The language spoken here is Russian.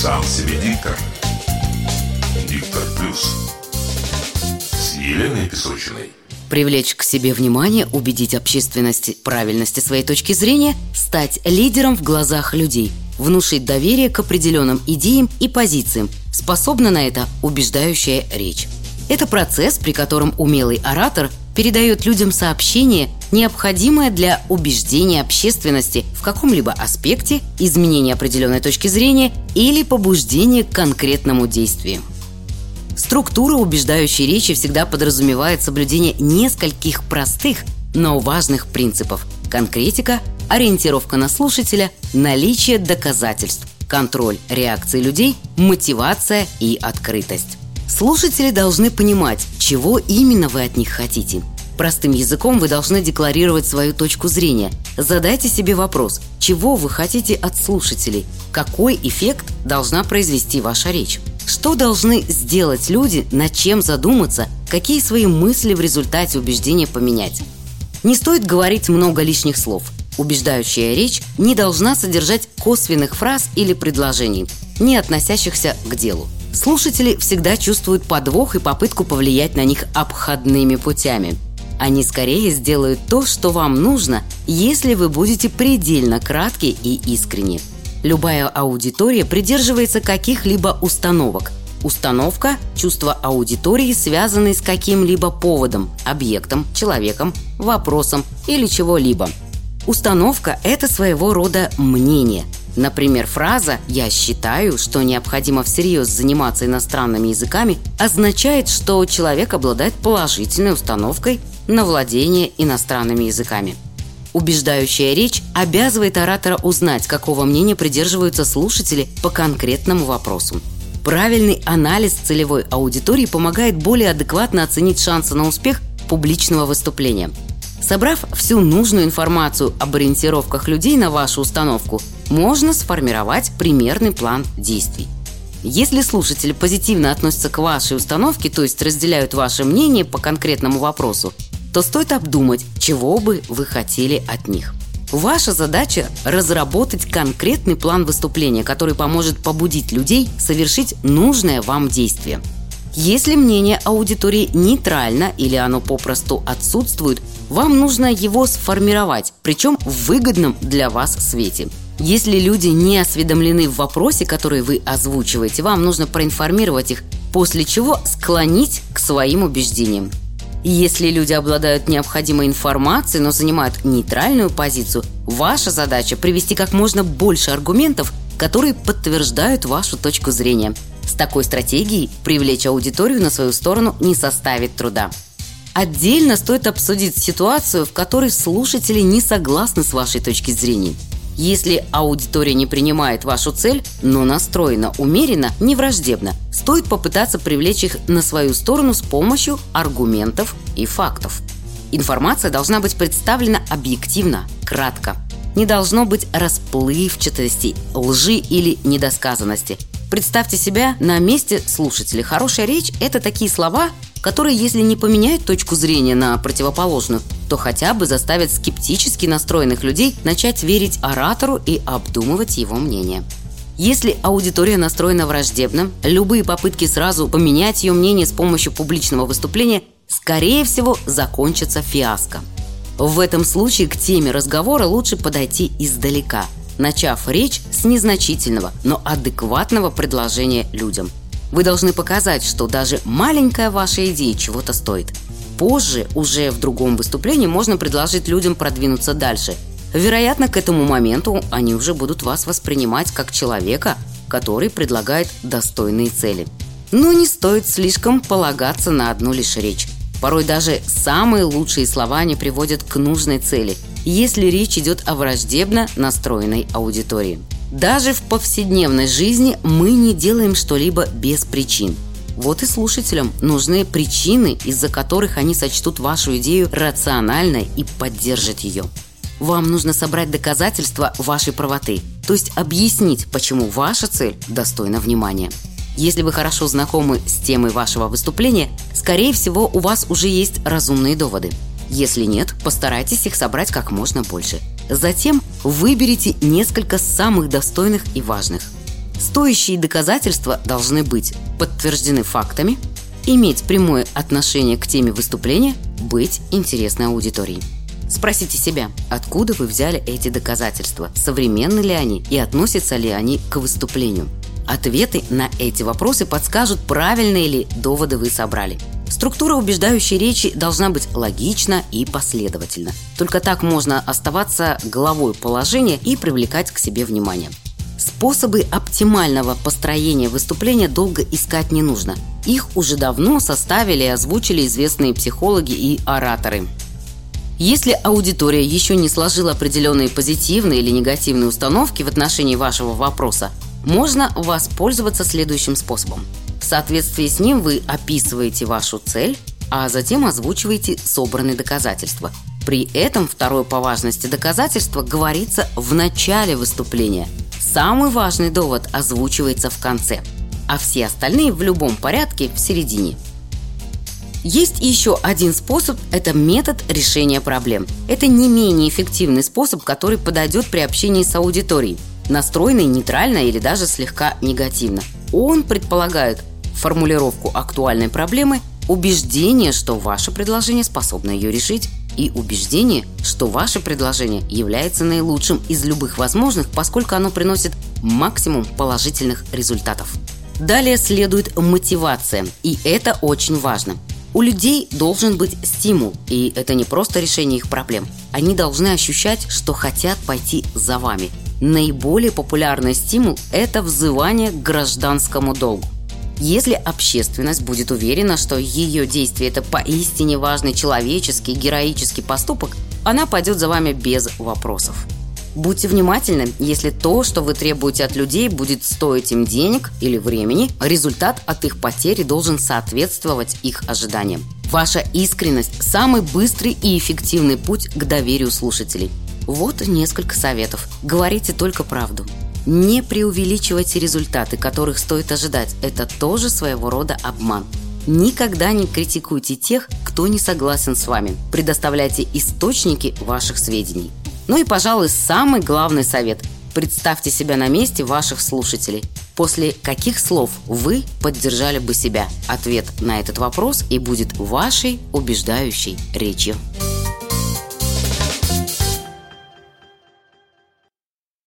Сам себе диктор. Диктор плюс. С Еленой Песочиной. Привлечь к себе внимание, убедить общественность в правильности своей точки зрения, стать лидером в глазах людей, внушить доверие к определенным идеям и позициям, способна на это убеждающая речь. Это процесс, при котором умелый оратор передает людям сообщение, необходимое для убеждения общественности в каком-либо аспекте, изменения определенной точки зрения или побуждения к конкретному действию. Структура убеждающей речи всегда подразумевает соблюдение нескольких простых, но важных принципов – конкретика, ориентировка на слушателя, наличие доказательств, контроль реакции людей, мотивация и открытость. Слушатели должны понимать, чего именно вы от них хотите. Простым языком вы должны декларировать свою точку зрения. Задайте себе вопрос, чего вы хотите от слушателей, какой эффект должна произвести ваша речь. Что должны сделать люди, над чем задуматься, какие свои мысли в результате убеждения поменять. Не стоит говорить много лишних слов. Убеждающая речь не должна содержать косвенных фраз или предложений, не относящихся к делу. Слушатели всегда чувствуют подвох и попытку повлиять на них обходными путями. Они скорее сделают то, что вам нужно, если вы будете предельно кратки и искренни. Любая аудитория придерживается каких-либо установок. Установка – чувство аудитории, связанной с каким-либо поводом, объектом, человеком, вопросом или чего-либо. Установка – это своего рода мнение – Например, фраза «я считаю, что необходимо всерьез заниматься иностранными языками» означает, что человек обладает положительной установкой на владение иностранными языками. Убеждающая речь обязывает оратора узнать, какого мнения придерживаются слушатели по конкретному вопросу. Правильный анализ целевой аудитории помогает более адекватно оценить шансы на успех публичного выступления – Собрав всю нужную информацию об ориентировках людей на вашу установку, можно сформировать примерный план действий. Если слушатели позитивно относятся к вашей установке, то есть разделяют ваше мнение по конкретному вопросу, то стоит обдумать, чего бы вы хотели от них. Ваша задача – разработать конкретный план выступления, который поможет побудить людей совершить нужное вам действие. Если мнение аудитории нейтрально или оно попросту отсутствует, вам нужно его сформировать, причем в выгодном для вас свете. Если люди не осведомлены в вопросе, который вы озвучиваете, вам нужно проинформировать их, после чего склонить к своим убеждениям. если люди обладают необходимой информацией, но занимают нейтральную позицию, ваша задача привести как можно больше аргументов, которые подтверждают вашу точку зрения. С такой стратегией привлечь аудиторию на свою сторону не составит труда. Отдельно стоит обсудить ситуацию, в которой слушатели не согласны с вашей точки зрения. Если аудитория не принимает вашу цель, но настроена умеренно, не враждебно, стоит попытаться привлечь их на свою сторону с помощью аргументов и фактов. Информация должна быть представлена объективно, кратко. Не должно быть расплывчатости, лжи или недосказанности. Представьте себя на месте слушателей. Хорошая речь – это такие слова, которые, если не поменяют точку зрения на противоположную, то хотя бы заставят скептически настроенных людей начать верить оратору и обдумывать его мнение. Если аудитория настроена враждебно, любые попытки сразу поменять ее мнение с помощью публичного выступления, скорее всего, закончатся фиаско. В этом случае к теме разговора лучше подойти издалека, начав речь с незначительного, но адекватного предложения людям – вы должны показать, что даже маленькая ваша идея чего-то стоит. Позже, уже в другом выступлении, можно предложить людям продвинуться дальше. Вероятно, к этому моменту они уже будут вас воспринимать как человека, который предлагает достойные цели. Но не стоит слишком полагаться на одну лишь речь. Порой даже самые лучшие слова не приводят к нужной цели, если речь идет о враждебно настроенной аудитории. Даже в повседневной жизни мы не делаем что-либо без причин. Вот и слушателям нужны причины, из-за которых они сочтут вашу идею рациональной и поддержат ее. Вам нужно собрать доказательства вашей правоты, то есть объяснить, почему ваша цель достойна внимания. Если вы хорошо знакомы с темой вашего выступления, скорее всего, у вас уже есть разумные доводы. Если нет, постарайтесь их собрать как можно больше – Затем выберите несколько самых достойных и важных. Стоящие доказательства должны быть подтверждены фактами, иметь прямое отношение к теме выступления, быть интересной аудиторией. Спросите себя, откуда вы взяли эти доказательства, современны ли они и относятся ли они к выступлению. Ответы на эти вопросы подскажут, правильные ли доводы вы собрали. Структура убеждающей речи должна быть логична и последовательна. Только так можно оставаться главой положения и привлекать к себе внимание. Способы оптимального построения выступления долго искать не нужно. Их уже давно составили и озвучили известные психологи и ораторы. Если аудитория еще не сложила определенные позитивные или негативные установки в отношении вашего вопроса, можно воспользоваться следующим способом. В соответствии с ним вы описываете вашу цель, а затем озвучиваете собранные доказательства. При этом второе по важности доказательство говорится в начале выступления. Самый важный довод озвучивается в конце, а все остальные в любом порядке в середине – есть еще один способ – это метод решения проблем. Это не менее эффективный способ, который подойдет при общении с аудиторией, настроенной нейтрально или даже слегка негативно. Он предполагает формулировку актуальной проблемы, убеждение, что ваше предложение способно ее решить, и убеждение, что ваше предложение является наилучшим из любых возможных, поскольку оно приносит максимум положительных результатов. Далее следует мотивация, и это очень важно – у людей должен быть стимул, и это не просто решение их проблем. Они должны ощущать, что хотят пойти за вами. Наиболее популярный стимул – это взывание к гражданскому долгу. Если общественность будет уверена, что ее действие – это поистине важный человеческий, героический поступок, она пойдет за вами без вопросов. Будьте внимательны, если то, что вы требуете от людей, будет стоить им денег или времени, результат от их потери должен соответствовать их ожиданиям. Ваша искренность – самый быстрый и эффективный путь к доверию слушателей. Вот несколько советов. Говорите только правду. Не преувеличивайте результаты, которых стоит ожидать. Это тоже своего рода обман. Никогда не критикуйте тех, кто не согласен с вами. Предоставляйте источники ваших сведений. Ну и, пожалуй, самый главный совет – представьте себя на месте ваших слушателей. После каких слов вы поддержали бы себя? Ответ на этот вопрос и будет вашей убеждающей речью.